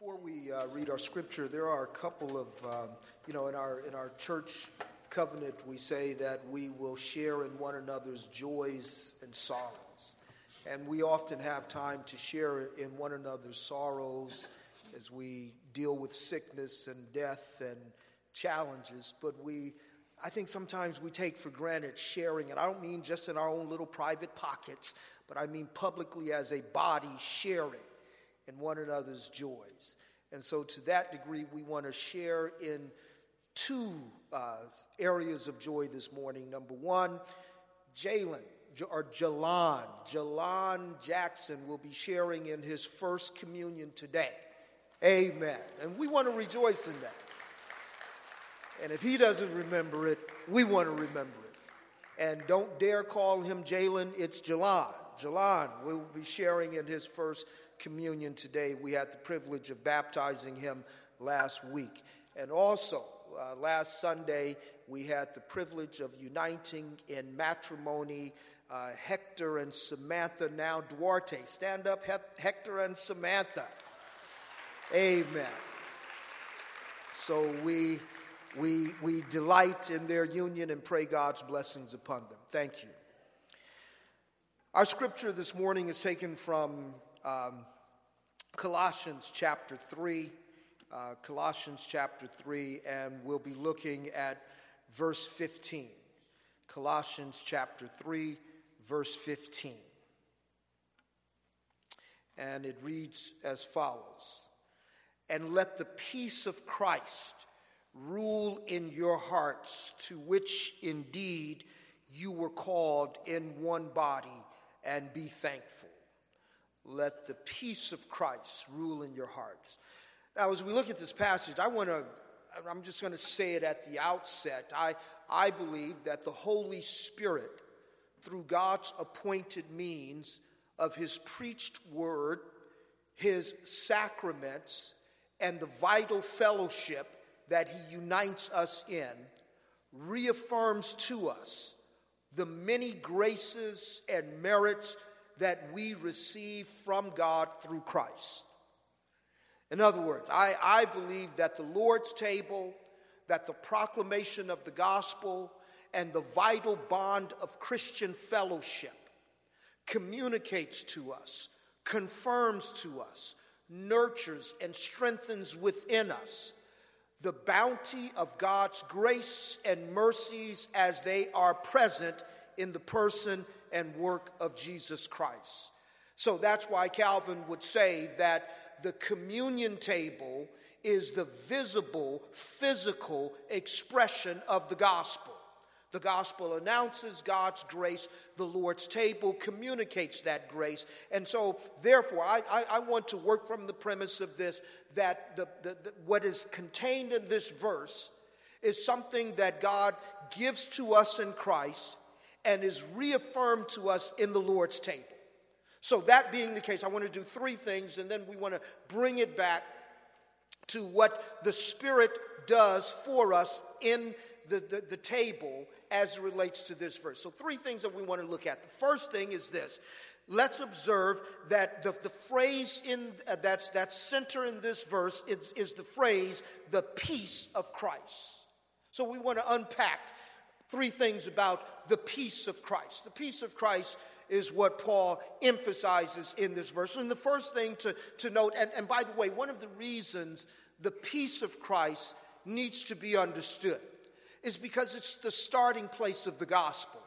Before we uh, read our scripture, there are a couple of, um, you know, in our in our church covenant, we say that we will share in one another's joys and sorrows, and we often have time to share in one another's sorrows as we deal with sickness and death and challenges. But we, I think, sometimes we take for granted sharing, and I don't mean just in our own little private pockets, but I mean publicly as a body sharing in one another's joys. And so, to that degree, we want to share in two uh, areas of joy this morning. Number one, Jalen or Jalan, Jalan Jackson will be sharing in his first communion today. Amen. And we want to rejoice in that. And if he doesn't remember it, we want to remember it. And don't dare call him Jalen, it's Jalan. Jalan will be sharing in his first communion today. We had the privilege of baptizing him last week. And also, uh, last Sunday, we had the privilege of uniting in matrimony uh, Hector and Samantha, now Duarte. Stand up, Hector and Samantha. Amen. So we, we, we delight in their union and pray God's blessings upon them. Thank you. Our scripture this morning is taken from um, Colossians chapter 3. Uh, Colossians chapter 3, and we'll be looking at verse 15. Colossians chapter 3, verse 15. And it reads as follows And let the peace of Christ rule in your hearts, to which indeed you were called in one body, and be thankful. Let the peace of Christ rule in your hearts. Now, as we look at this passage, I want to, I'm just going to say it at the outset. I, I believe that the Holy Spirit, through God's appointed means of his preached word, his sacraments, and the vital fellowship that he unites us in, reaffirms to us the many graces and merits that we receive from God through Christ. In other words, I, I believe that the Lord's table, that the proclamation of the gospel, and the vital bond of Christian fellowship communicates to us, confirms to us, nurtures, and strengthens within us the bounty of God's grace and mercies as they are present in the person and work of Jesus Christ. So that's why Calvin would say that the communion table is the visible, physical expression of the gospel. The gospel announces God's grace. The Lord's table communicates that grace. And so, therefore, I, I, I want to work from the premise of this that the, the, the, what is contained in this verse is something that God gives to us in Christ and is reaffirmed to us in the Lord's table. So, that being the case, I want to do three things, and then we want to bring it back to what the Spirit does for us in the, the, the, table as it relates to this verse. So, three things that we want to look at. The first thing is this let's observe that the, the phrase in, uh, that's, that's center in this verse is, is the phrase, the peace of Christ. So, we want to unpack three things about the peace of Christ. The peace of Christ is what Paul emphasizes in this verse. And the first thing to, to note, and, and by the way, one of the reasons the peace of Christ needs to be understood is because it's the starting place of the gospel.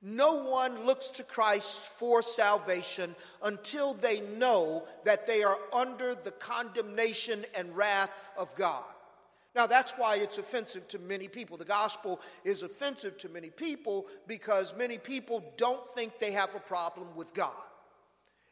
No one looks to Christ for salvation until they know that they are under the condemnation and wrath of God. Now, that's why it's offensive to many people. The gospel is offensive to many people because many people don't think they have a problem with God.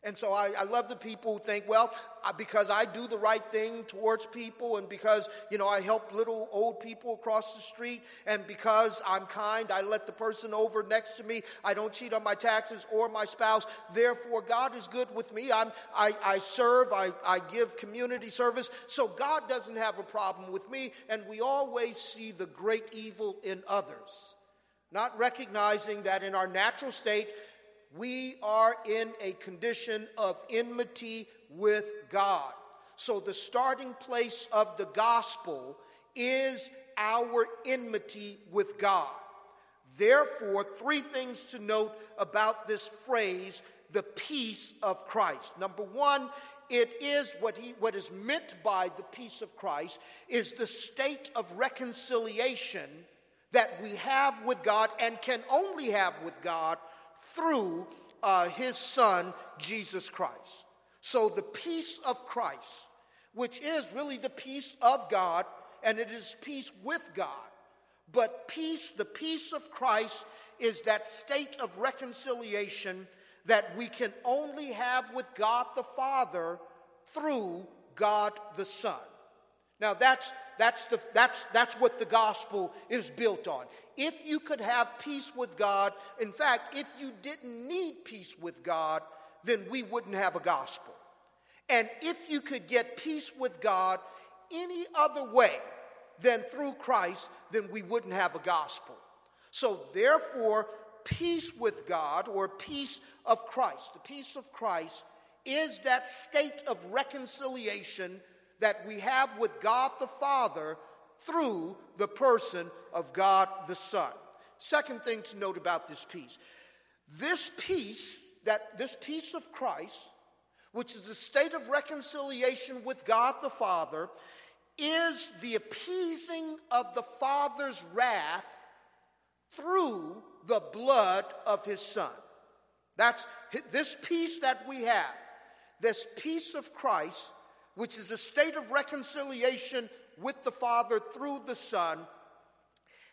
And so I, I, love the people who think, well, because I do the right thing towards people, and because, you know, I help little old people across the street, and because I'm kind, I let the person over next to me, I don't cheat on my taxes or my spouse. Therefore, God is good with me. I'm, I, I serve, I, I give community service. So God doesn't have a problem with me, and we always see the great evil in others, not recognizing that in our natural state, we are in a condition of enmity with God. So the starting place of the gospel is our enmity with God. Therefore, three things to note about this phrase, the peace of Christ. Number one, it is what he what is meant by the peace of Christ is the state of reconciliation that we have with God and can only have with God through uh, his son Jesus Christ. So the peace of Christ, which is really the peace of God, and it is peace with God. But peace, the peace of Christ, is that state of reconciliation that we can only have with God the Father through God the Son. Now that's that's the that's that's what the gospel is built on. If you could have peace with God, in fact, if you didn't need peace with God, then we wouldn't have a gospel. And if you could get peace with God any other way than through Christ, then we wouldn't have a gospel. So therefore, peace with God or peace of Christ, the peace of Christ is that state of reconciliation that we have with God the Father through the person of God the Son. Second thing to note about this peace this peace, that this peace of Christ, which is a state of reconciliation with God the Father, is the appeasing of the Father's wrath through the blood of his Son. That's this peace that we have, this peace of Christ, which is a state of reconciliation with the Father through the Son,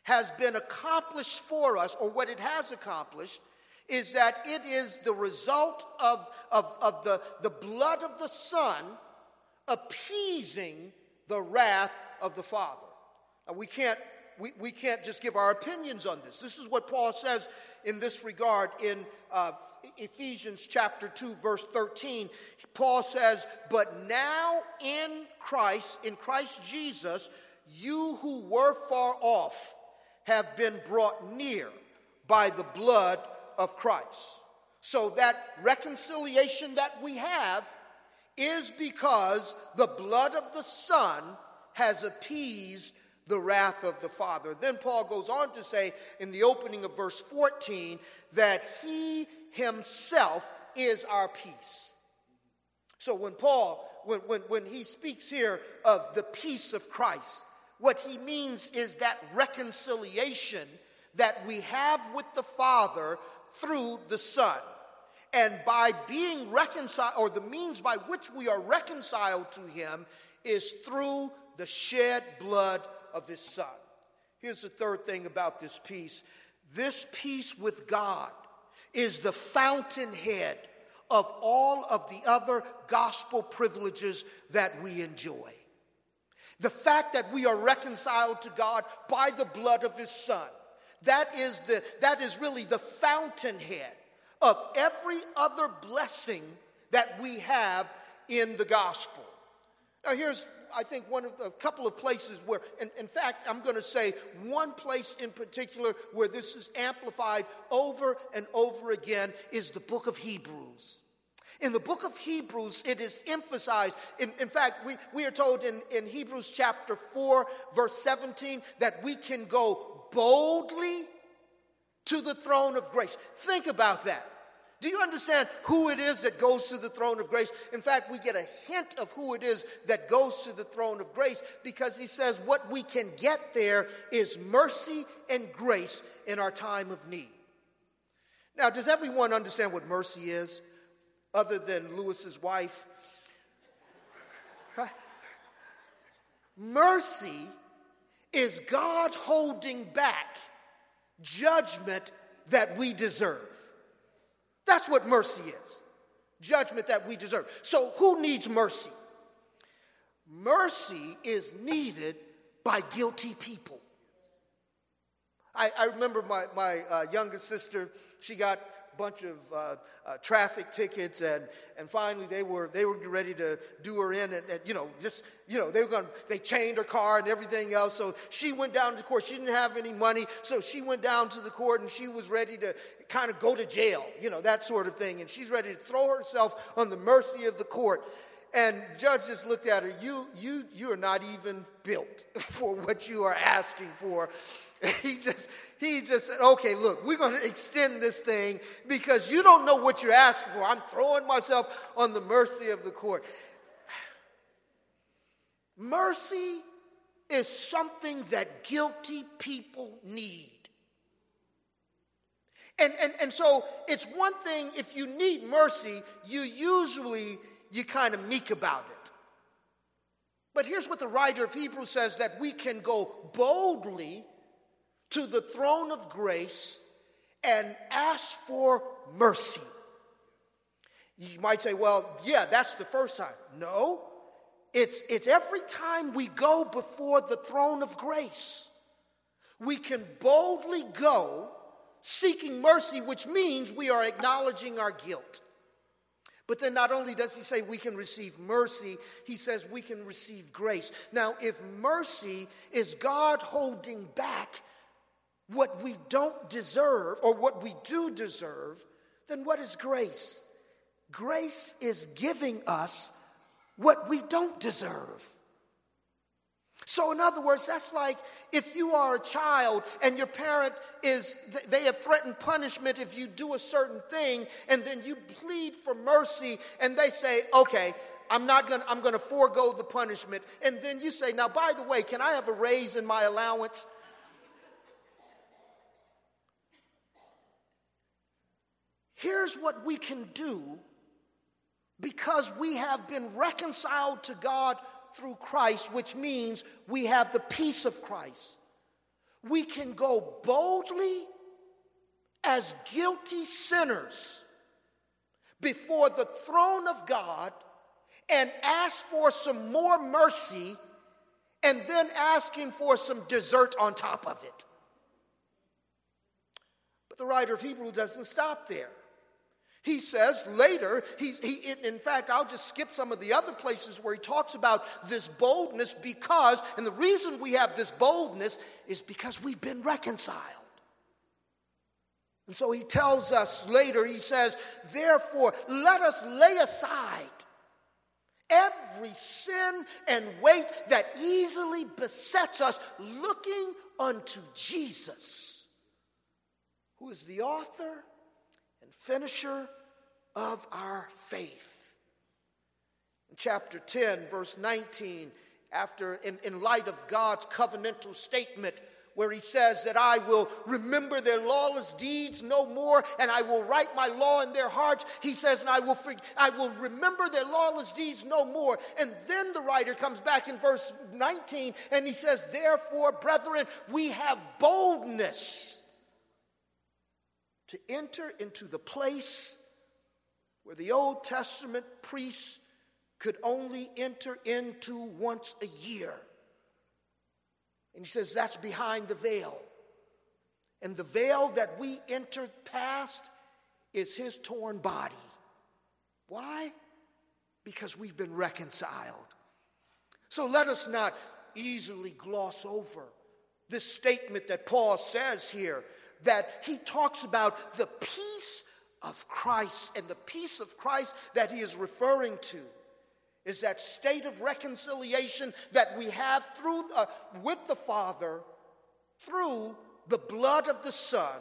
has been accomplished for us, or what it has accomplished is that it is the result of, of, of the, the blood of the Son appeasing the wrath of the Father. Now, we can't we, we can't just give our opinions on this. This is what Paul says in this regard in uh, Ephesians chapter 2, verse 13. Paul says, But now in Christ, in Christ Jesus, you who were far off have been brought near by the blood of Christ. So that reconciliation that we have is because the blood of the Son has appeased the wrath of the Father. Then Paul goes on to say in the opening of verse 14 that he himself is our peace. So when Paul, when, when, when he speaks here of the peace of Christ, what he means is that reconciliation that we have with the Father through the Son. And by being reconciled, or the means by which we are reconciled to him, is through the shed blood of his son. Here's the third thing about this peace this peace with God is the fountainhead of all of the other gospel privileges that we enjoy. The fact that we are reconciled to God by the blood of his son. That is, the, that is really the fountainhead of every other blessing that we have in the gospel. Now, here's I think, one of the, a couple of places where, in, in fact, I'm going to say one place in particular where this is amplified over and over again is the book of Hebrews. In the book of Hebrews, it is emphasized. In, in fact, we, we are told in, in Hebrews chapter 4, verse 17, that we can go boldly to the throne of grace. Think about that. Do you understand who it is that goes to the throne of grace? In fact, we get a hint of who it is that goes to the throne of grace because he says what we can get there is mercy and grace in our time of need. Now, does everyone understand what mercy is other than Lewis's wife? Mercy is God holding back judgment that we deserve. That's what mercy is judgment that we deserve. So, who needs mercy? Mercy is needed by guilty people. I, I remember my, my uh, younger sister, she got bunch of uh, uh, traffic tickets, and, and finally they were they were ready to do her in, and, and you know just you know they were going they chained her car and everything else. So she went down to the court. She didn't have any money, so she went down to the court, and she was ready to kind of go to jail, you know that sort of thing. And she's ready to throw herself on the mercy of the court. And judge just looked at her, you, you, you are not even built for what you are asking for. He just, he just said, okay, look, we're going to extend this thing because you don't know what you're asking for. I'm throwing myself on the mercy of the court. Mercy is something that guilty people need. And, and, and so it's one thing if you need mercy, you usually, you kind of meek about it. But here's what the writer of Hebrews says that we can go boldly to the throne of grace and ask for mercy. You might say, well, yeah, that's the first time. No, it's, it's every time we go before the throne of grace. We can boldly go seeking mercy, which means we are acknowledging our guilt. But then not only does he say we can receive mercy, he says we can receive grace. Now, if mercy is God holding back what we don't deserve or what we do deserve, then what is grace? Grace is giving us what we don't deserve. So, in other words, that's like if you are a child and your parent is, they have threatened punishment if you do a certain thing, and then you plead for mercy, and they say, okay, I'm not gonna, I'm gonna forego the punishment. And then you say, now, by the way, can I have a raise in my allowance? Here's what we can do because we have been reconciled to God through Christ, which means we have the peace of Christ. We can go boldly as guilty sinners before the throne of God and ask for some more mercy and then ask Him for some dessert on top of it. But the writer of Hebrew doesn't stop there. He says later, he, in fact, I'll just skip some of the other places where he talks about this boldness because, and the reason we have this boldness is because we've been reconciled. And so he tells us later, he says, therefore, let us lay aside every sin and weight that easily besets us, looking unto Jesus, who is the author finisher of our faith. In chapter 10, verse 19, after, in, in light of God's covenantal statement, where he says that I will remember their lawless deeds no more, and I will write my law in their hearts. He says, and I will, I will remember their lawless deeds no more. And then the writer comes back in verse 19, and he says, Therefore, brethren, we have boldness to enter into the place where the Old Testament priests could only enter into once a year. And he says that's behind the veil. And the veil that we entered past is his torn body. Why? Because we've been reconciled. So let us not easily gloss over this statement that Paul says here that he talks about the peace of Christ. And the peace of Christ that he is referring to is that state of reconciliation that we have through uh, with the Father through the blood of the Son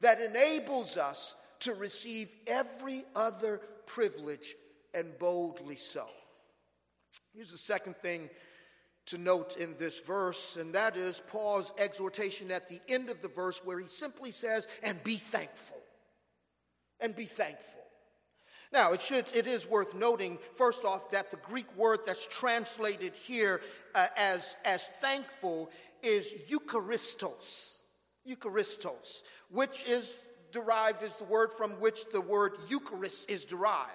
that enables us to receive every other privilege and boldly so. Here's the second thing to note in this verse, and that is Paul's exhortation at the end of the verse where he simply says, and be thankful. And be thankful. Now, it, should, it is worth noting, first off, that the Greek word that's translated here uh, as, as thankful is Eucharistos. Eucharistos, which is derived, is the word from which the word Eucharist is derived.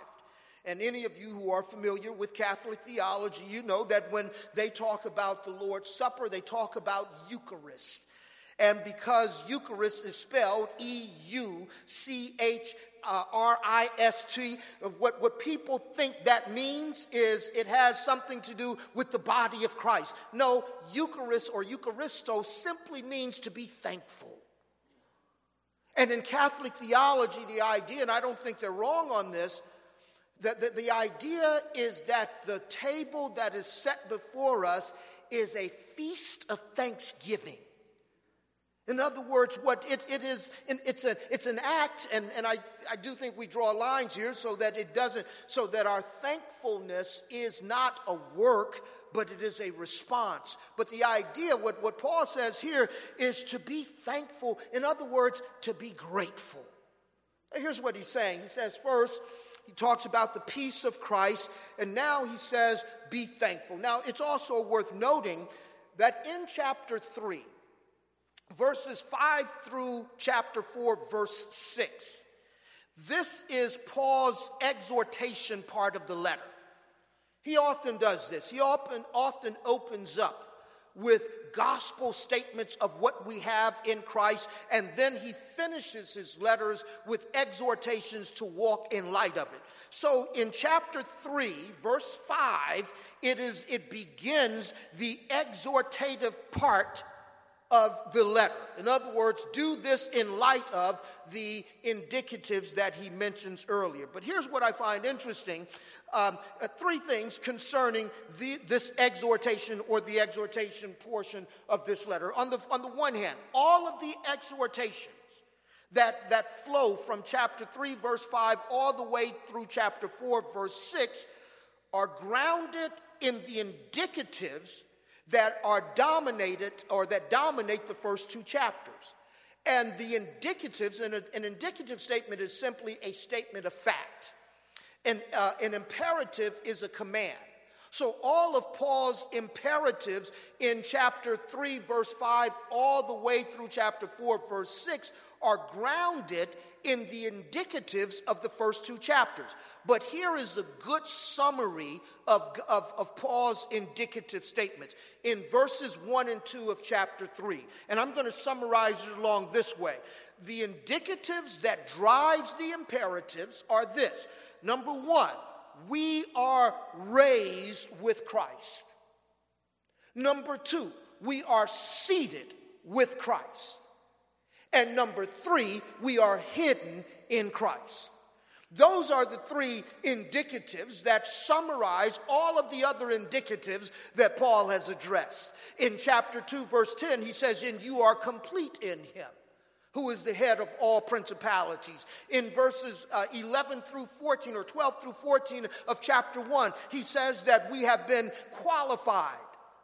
And any of you who are familiar with Catholic theology, you know that when they talk about the Lord's Supper, they talk about Eucharist. And because Eucharist is spelled E U C H uh, R I S T, uh, what, what people think that means is it has something to do with the body of Christ. No, Eucharist or Eucharisto simply means to be thankful. And in Catholic theology, the idea, and I don't think they're wrong on this, the, the, the idea is that the table that is set before us is a feast of thanksgiving. In other words, what it, it is, it's, a, it's an act, and, and I, I do think we draw lines here so that it doesn't, so that our thankfulness is not a work, but it is a response. But the idea, what, what Paul says here, is to be thankful. In other words, to be grateful. Here's what he's saying. He says, first, he talks about the peace of Christ, and now he says, be thankful. Now, it's also worth noting that in chapter 3, verses 5 through chapter 4, verse 6, this is Paul's exhortation part of the letter. He often does this. He often, often opens up with gospel statements of what we have in Christ, and then he finishes his letters with exhortations to walk in light of it. So in chapter 3, verse 5, it is it begins the exhortative part of the letter. In other words, do this in light of the indicatives that he mentions earlier. But here's what I find interesting um, uh, three things concerning the, this exhortation or the exhortation portion of this letter. On the, on the one hand, all of the exhortations that, that flow from chapter 3, verse 5, all the way through chapter 4, verse 6, are grounded in the indicatives that are dominated or that dominate the first two chapters. And the indicatives, and an indicative statement is simply a statement of fact. And uh, an imperative is a command. So, all of Paul's imperatives in chapter 3, verse 5, all the way through chapter 4, verse 6, are grounded in the indicatives of the first two chapters. But here is a good summary of, of, of, Paul's indicative statements in verses 1 and 2 of chapter 3. And I'm going to summarize it along this way. The indicatives that drives the imperatives are this. Number one, we are raised with Christ. Number two, we are seated with Christ. And number three, we are hidden in Christ. Those are the three indicatives that summarize all of the other indicatives that Paul has addressed. In chapter 2, verse 10, he says, And you are complete in him who is the head of all principalities. In verses uh, 11 through 14 or 12 through 14 of chapter 1, he says that we have been qualified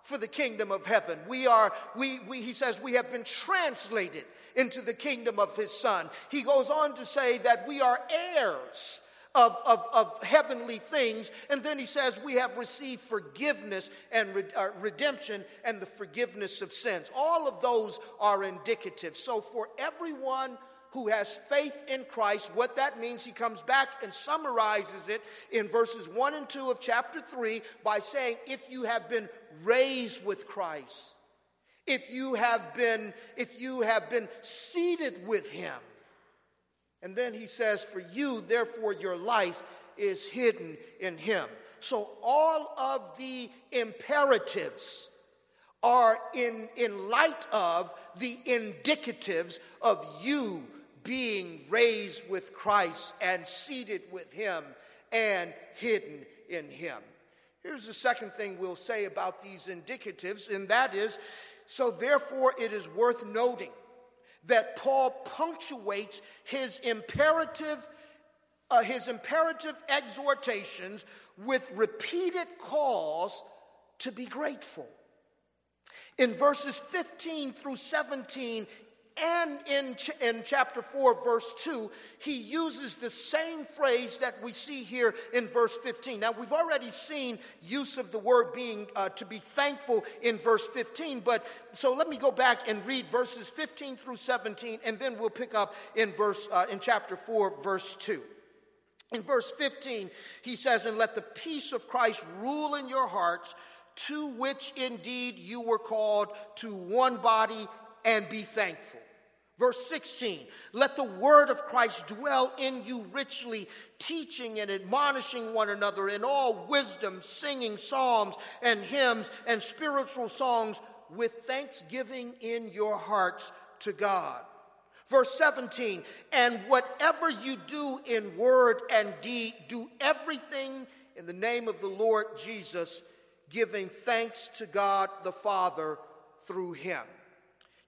for the kingdom of heaven. We are, we, we, he says, we have been translated into the kingdom of his son. He goes on to say that we are heirs of, of, of heavenly things. And then he says, We have received forgiveness and re- uh, redemption and the forgiveness of sins. All of those are indicative. So, for everyone who has faith in Christ, what that means, he comes back and summarizes it in verses 1 and 2 of chapter 3 by saying, If you have been raised with Christ, if you have been if you have been seated with him and then he says, For you, therefore, your life is hidden in him. So all of the imperatives are in, in light of the indicatives of you being raised with Christ and seated with him and hidden in him. Here's the second thing we'll say about these indicatives, and that is so therefore it is worth noting that Paul punctuates his imperative, uh, his imperative exhortations with repeated calls to be grateful. In verses 15 through 17, and in, ch- in chapter 4, verse 2, he uses the same phrase that we see here in verse 15. Now, we've already seen use of the word being uh, to be thankful in verse 15, but so let me go back and read verses 15 through 17, and then we'll pick up in verse uh, in chapter 4, verse 2. In verse 15, he says, And let the peace of Christ rule in your hearts, to which indeed you were called to one body, and be thankful. Verse 16, let the word of Christ dwell in you richly, teaching and admonishing one another in all wisdom, singing psalms and hymns and spiritual songs with thanksgiving in your hearts to God. Verse 17, and whatever you do in word and deed, do everything in the name of the Lord Jesus, giving thanks to God the Father through him.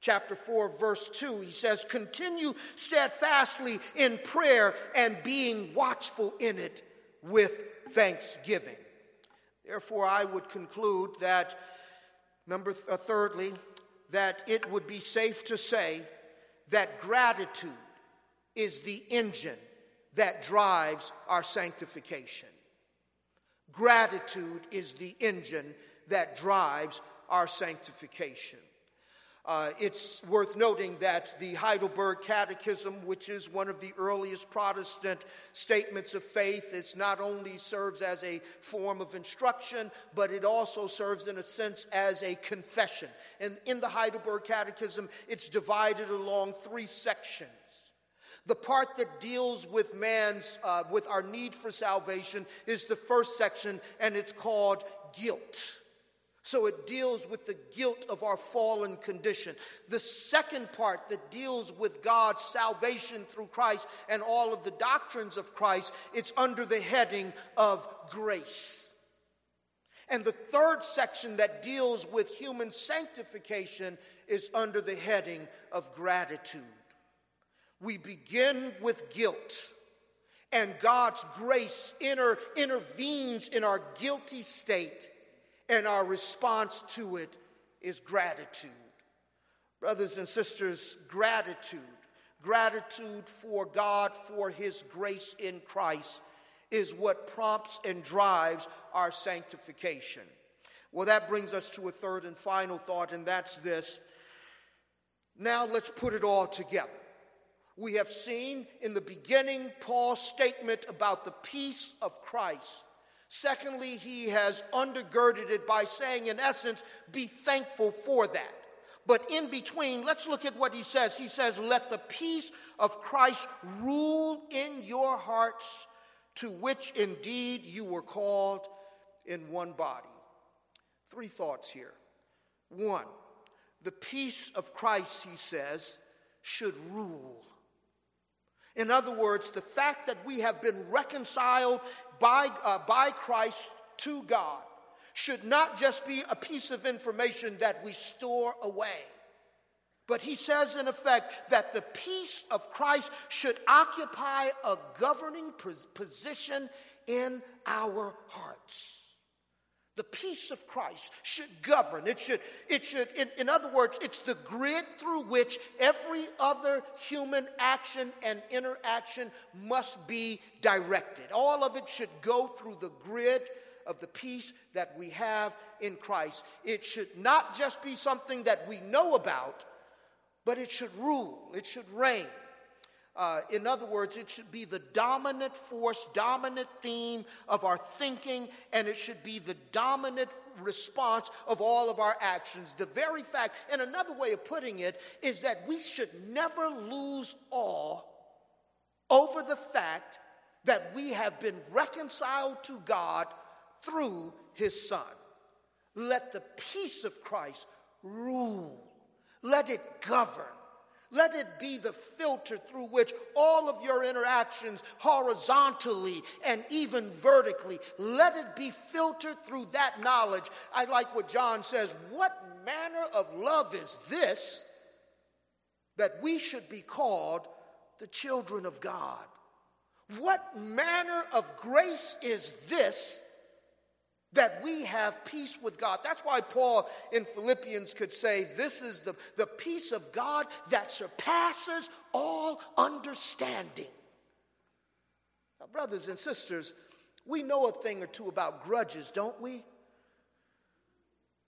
Chapter 4, verse 2, he says, Continue steadfastly in prayer and being watchful in it with thanksgiving. Therefore, I would conclude that, number th- uh, thirdly, that it would be safe to say that gratitude is the engine that drives our sanctification. Gratitude is the engine that drives our sanctification. Uh, it's worth noting that the Heidelberg Catechism, which is one of the earliest Protestant statements of faith, it not only serves as a form of instruction, but it also serves, in a sense, as a confession. And in the Heidelberg Catechism, it's divided along three sections. The part that deals with man's, uh, with our need for salvation, is the first section, and it's called guilt. So it deals with the guilt of our fallen condition. The second part that deals with God's salvation through Christ and all of the doctrines of Christ, it's under the heading of grace. And the third section that deals with human sanctification is under the heading of gratitude. We begin with guilt, and God's grace inter- intervenes in our guilty state and our response to it is gratitude. Brothers and sisters, gratitude, gratitude for God, for His grace in Christ, is what prompts and drives our sanctification. Well, that brings us to a third and final thought, and that's this. Now let's put it all together. We have seen in the beginning Paul's statement about the peace of Christ Secondly, he has undergirded it by saying, in essence, be thankful for that. But in between, let's look at what he says. He says, Let the peace of Christ rule in your hearts, to which indeed you were called in one body. Three thoughts here. One, the peace of Christ, he says, should rule. In other words, the fact that we have been reconciled by, uh, by Christ to God should not just be a piece of information that we store away. But he says, in effect, that the peace of Christ should occupy a governing position in our hearts. The peace of Christ should govern. It should, it should in, in other words, it's the grid through which every other human action and interaction must be directed. All of it should go through the grid of the peace that we have in Christ. It should not just be something that we know about, but it should rule, it should reign. Uh, in other words, it should be the dominant force, dominant theme of our thinking, and it should be the dominant response of all of our actions. The very fact, and another way of putting it, is that we should never lose awe over the fact that we have been reconciled to God through His Son. Let the peace of Christ rule, let it govern. Let it be the filter through which all of your interactions, horizontally and even vertically, let it be filtered through that knowledge. I like what John says. What manner of love is this that we should be called the children of God? What manner of grace is this that we have peace with God. That's why Paul in Philippians could say, This is the, the peace of God that surpasses all understanding. Now, brothers and sisters, we know a thing or two about grudges, don't we?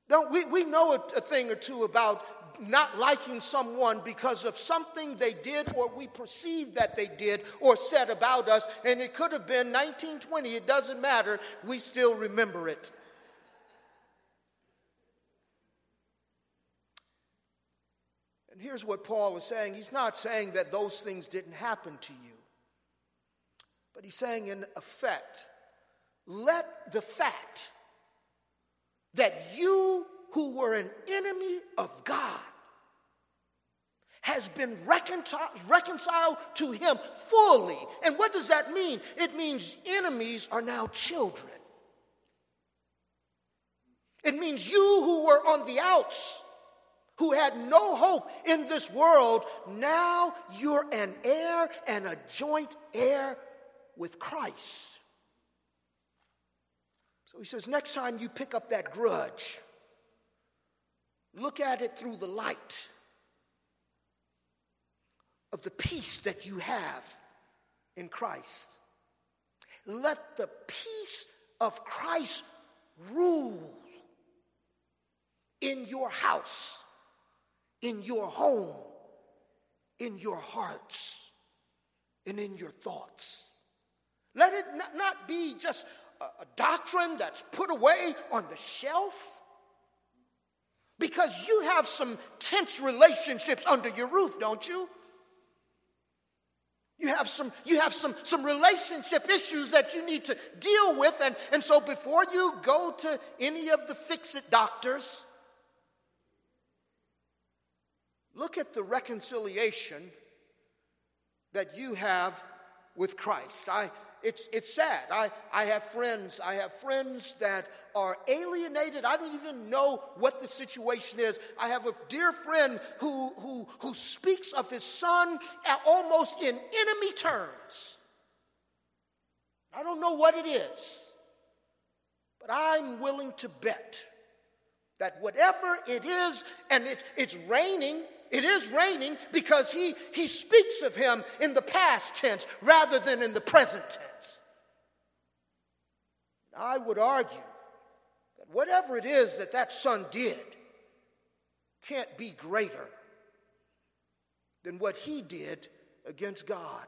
Don't we, we know a, a thing or two about not liking someone because of something they did or we perceive that they did or said about us, and it could have been 1920, it doesn't matter, we still remember it. And here's what Paul is saying he's not saying that those things didn't happen to you, but he's saying, in effect, let the fact that you who were an enemy of God has been reconciled to him fully. And what does that mean? It means enemies are now children. It means you who were on the outs, who had no hope in this world, now you're an heir and a joint heir with Christ. So he says, next time you pick up that grudge, look at it through the light of the peace that you have in Christ. Let the peace of Christ rule in your house, in your home, in your hearts, and in your thoughts. Let it not be just a doctrine that's put away on the shelf because you have some tense relationships under your roof, don't you? You have some, you have some, some relationship issues that you need to deal with. And, and so before you go to any of the fix it doctors, look at the reconciliation that you have with Christ. I, it's, it's sad. I, I have friends, I have friends that are alienated. I don't even know what the situation is. I have a dear friend who, who, who speaks of his son almost in enemy terms. I don't know what it is, but I'm willing to bet that whatever it is, and it, it's reigning, it is reigning because he, he speaks of him in the past tense rather than in the present tense. I would argue that whatever it is that that son did can't be greater than what he did against God.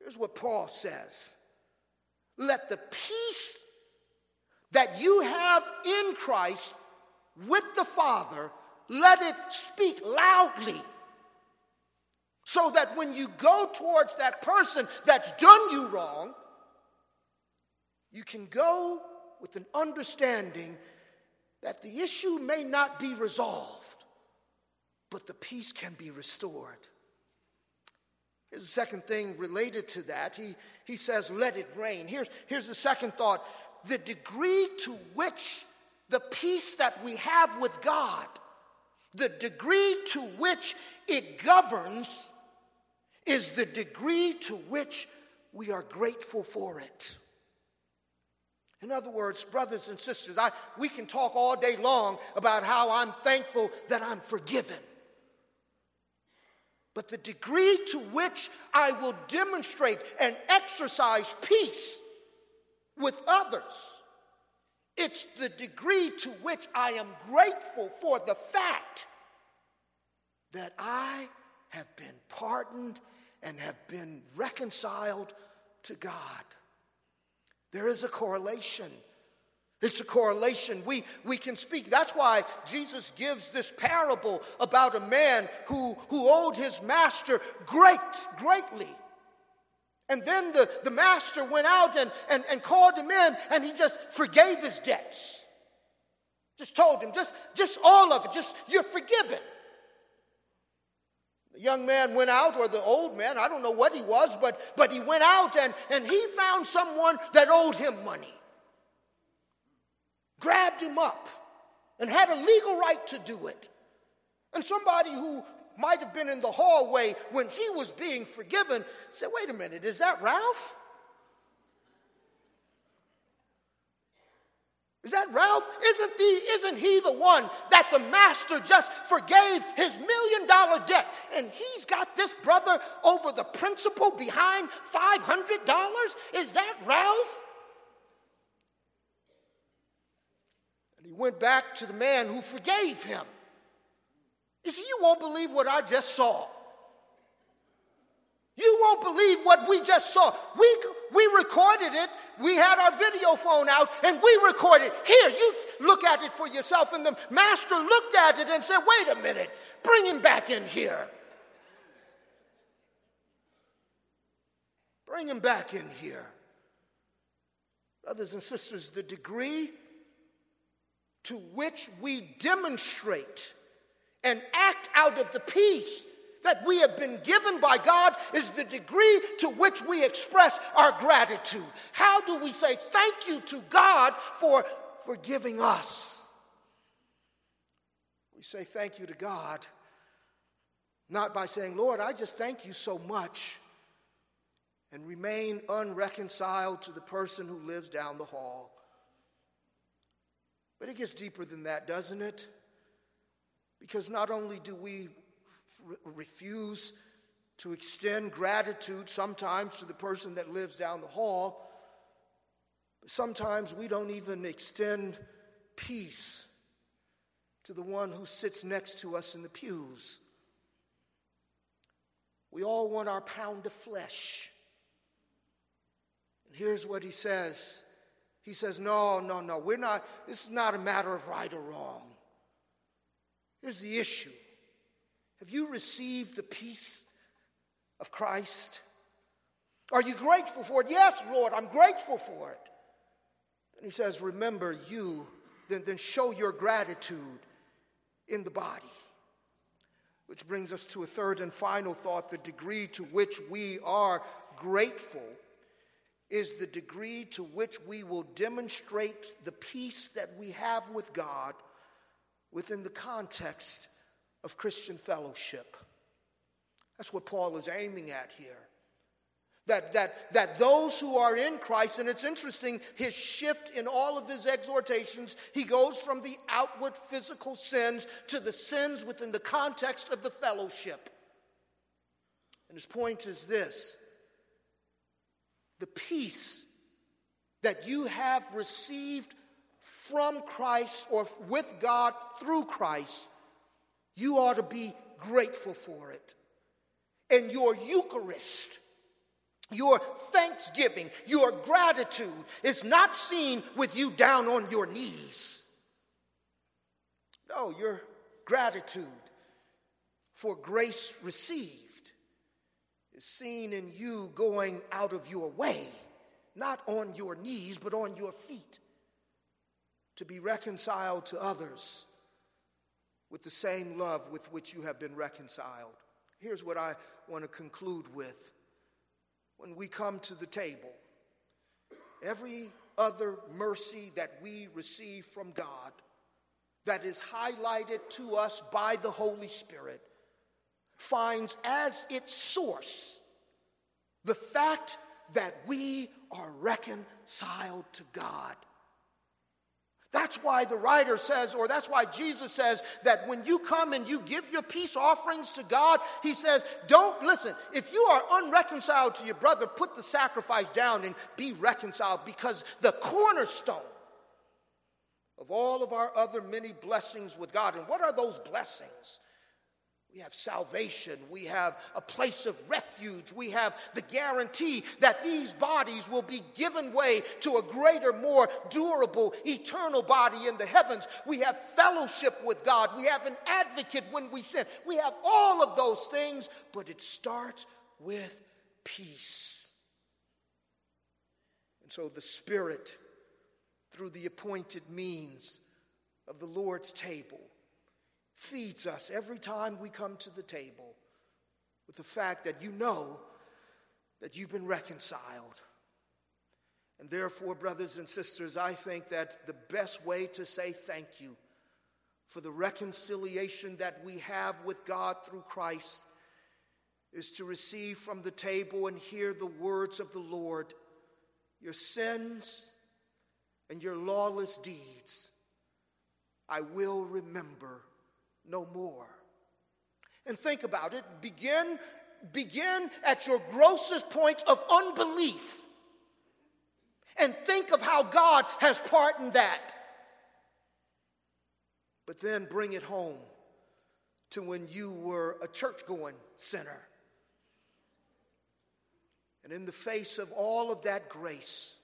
Here's what Paul says Let the peace that you have in Christ with the Father, let it speak loudly. So that when you go towards that person that's done you wrong, you can go with an understanding that the issue may not be resolved, but the peace can be restored. Here's the second thing related to that. He, he says, let it reign. Here's, here's the second thought the degree to which the peace that we have with God, the degree to which it governs, is the degree to which we are grateful for it. In other words, brothers and sisters, I, we can talk all day long about how I'm thankful that I'm forgiven. But the degree to which I will demonstrate and exercise peace with others, it's the degree to which I am grateful for the fact that I have been pardoned and have been reconciled to God. There is a correlation. It's a correlation. We, we can speak. That's why Jesus gives this parable about a man who, who owed his master great, greatly. And then the, the master went out and, and, and called him in and he just forgave his debts. Just told him, just, just all of it, just you're forgiven. The young man went out, or the old man, I don't know what he was, but, but he went out and, and he found someone that owed him money. Grabbed him up and had a legal right to do it. And somebody who might have been in the hallway when he was being forgiven said, Wait a minute, is that Ralph? Is that Ralph? Isn't, isn't he the one that the master just forgave his million dollar debt? And he's got this brother over the principal behind $500? Is that Ralph? And he went back to the man who forgave him. You see, you won't believe what I just saw. You won't believe what we just saw. We, we recorded it. We had our video phone out and we recorded. Here, you look at it for yourself. And the master looked at it and said, Wait a minute, bring him back in here. Bring him back in here. Brothers and sisters, the degree to which we demonstrate and act out of the peace that we have been given by God is the degree to which we express our gratitude. How do we say thank you to God for forgiving us? We say thank you to God not by saying, Lord, I just thank you so much, and remain unreconciled to the person who lives down the hall. But it gets deeper than that, doesn't it? Because not only do we f- refuse to extend gratitude sometimes to the person that lives down the hall, sometimes we don't even extend peace to the one who sits next to us in the pews. We all want our pound of flesh. And here's what he says He says, No, no, no, we're not, this is not a matter of right or wrong. Here's the issue Have you received the peace of Christ? Are you grateful for it? Yes, Lord, I'm grateful for it. And he says, Remember you, then, then show your gratitude in the body. Which brings us to a third and final thought the degree to which we are grateful is the degree to which we will demonstrate the peace that we have with God within the context of Christian fellowship. That's what Paul is aiming at here. That, that, that those who are in Christ, and it's interesting, his shift in all of his exhortations, he goes from the outward physical sins to the sins within the context of the fellowship. And his point is this the peace that you have received from Christ or with God through Christ, you ought to be grateful for it. And your Eucharist, your thanksgiving, your gratitude is not seen with you down on your knees. No, your gratitude for grace received is seen in you going out of your way, not on your knees, but on your feet, to be reconciled to others with the same love with which you have been reconciled. Here's what I want to conclude with when we come to the table. Every other mercy that we receive from God that is highlighted to us by the Holy Spirit finds as its source the fact that we are reconciled to God. That's why the writer says, or that's why Jesus says, that when you come and you give your peace offerings to God, he says, don't listen. If you are unreconciled to your brother, put the sacrifice down and be reconciled because the cornerstone of all of our other many blessings with God, and what are those blessings? We have salvation. We have a place of refuge. We have the guarantee that these bodies will be given way to a greater, more durable, eternal body in the heavens. We have fellowship with God. We have an advocate when we sin. We have all of those things, but it starts with peace. And so the Spirit, through the appointed means of the Lord's table, feeds us every time we come to the table with the fact that you know that you've been reconciled. And therefore, brothers and sisters, I think that the best way to say thank you for the reconciliation that we have with God through Christ is to receive from the table and hear the words of the Lord Your sins and your lawless deeds I will remember no more. And think about it. Begin, begin at your grossest point of unbelief. And think of how God has pardoned that. But then bring it home to when you were a church going sinner. And in the face of all of that grace,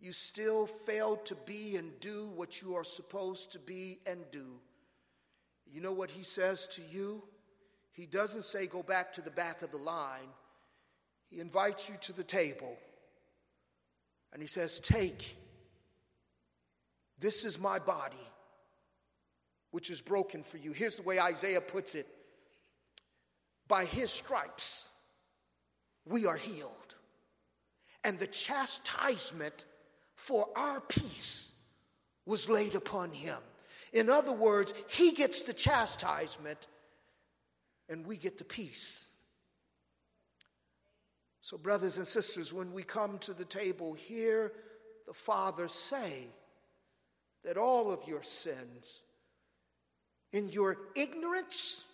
you still failed to be and do what you are supposed to be and do. You know what he says to you? He doesn't say, go back to the back of the line. He invites you to the table and he says, Take, this is my body, which is broken for you. Here's the way Isaiah puts it By his stripes, we are healed. And the chastisement for our peace was laid upon him. In other words, he gets the chastisement and we get the peace. So, brothers and sisters, when we come to the table, hear the Father say that all of your sins, in your ignorance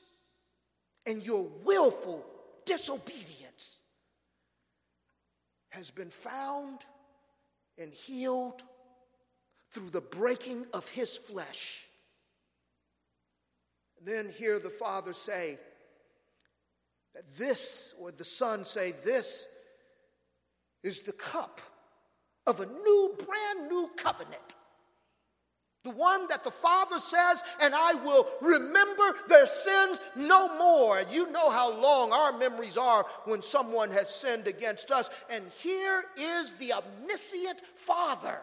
and your willful disobedience, has been found and healed through the breaking of his flesh. And then hear the Father say, that this, or the Son say, this is the cup of a new, brand new covenant. The one that the Father says, and I will remember their sins no more. You know how long our memories are when someone has sinned against us. And here is the omniscient Father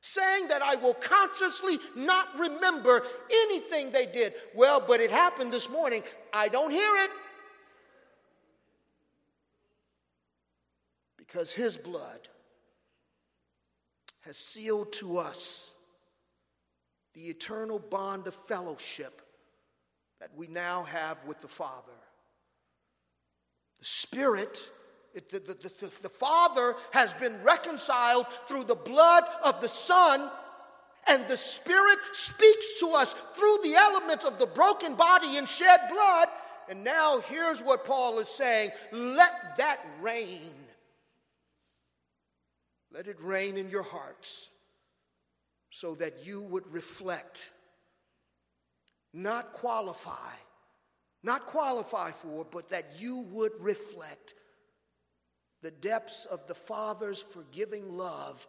saying that I will consciously not remember anything they did. Well, but it happened this morning. I don't hear it. because his blood has sealed to us the eternal bond of fellowship that we now have with the Father. The Spirit, the, the, the, the Father has been reconciled through the blood of the Son, and the Spirit speaks to us through the elements of the broken body and shed blood. And now here's what Paul is saying let that reign let it reign in your hearts so that you would reflect, not qualify, not qualify for, but that you would reflect the depths of the Father's forgiving love,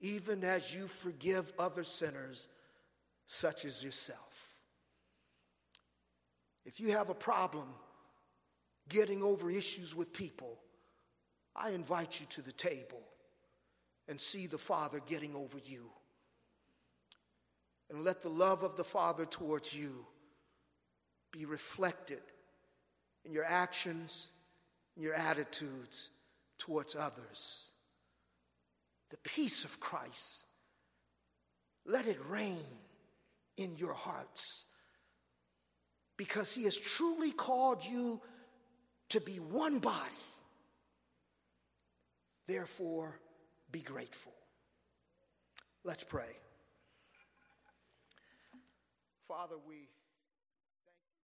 even as you forgive other sinners such as yourself. If you have a problem getting over issues with people, I invite you to the table and see the Father getting over you. And let the love of the Father towards you be reflected in your actions, your attitudes towards others. The peace of Christ, let it reign in your hearts because He has truly called you to be one body Therefore, be grateful. Let's pray. Father, we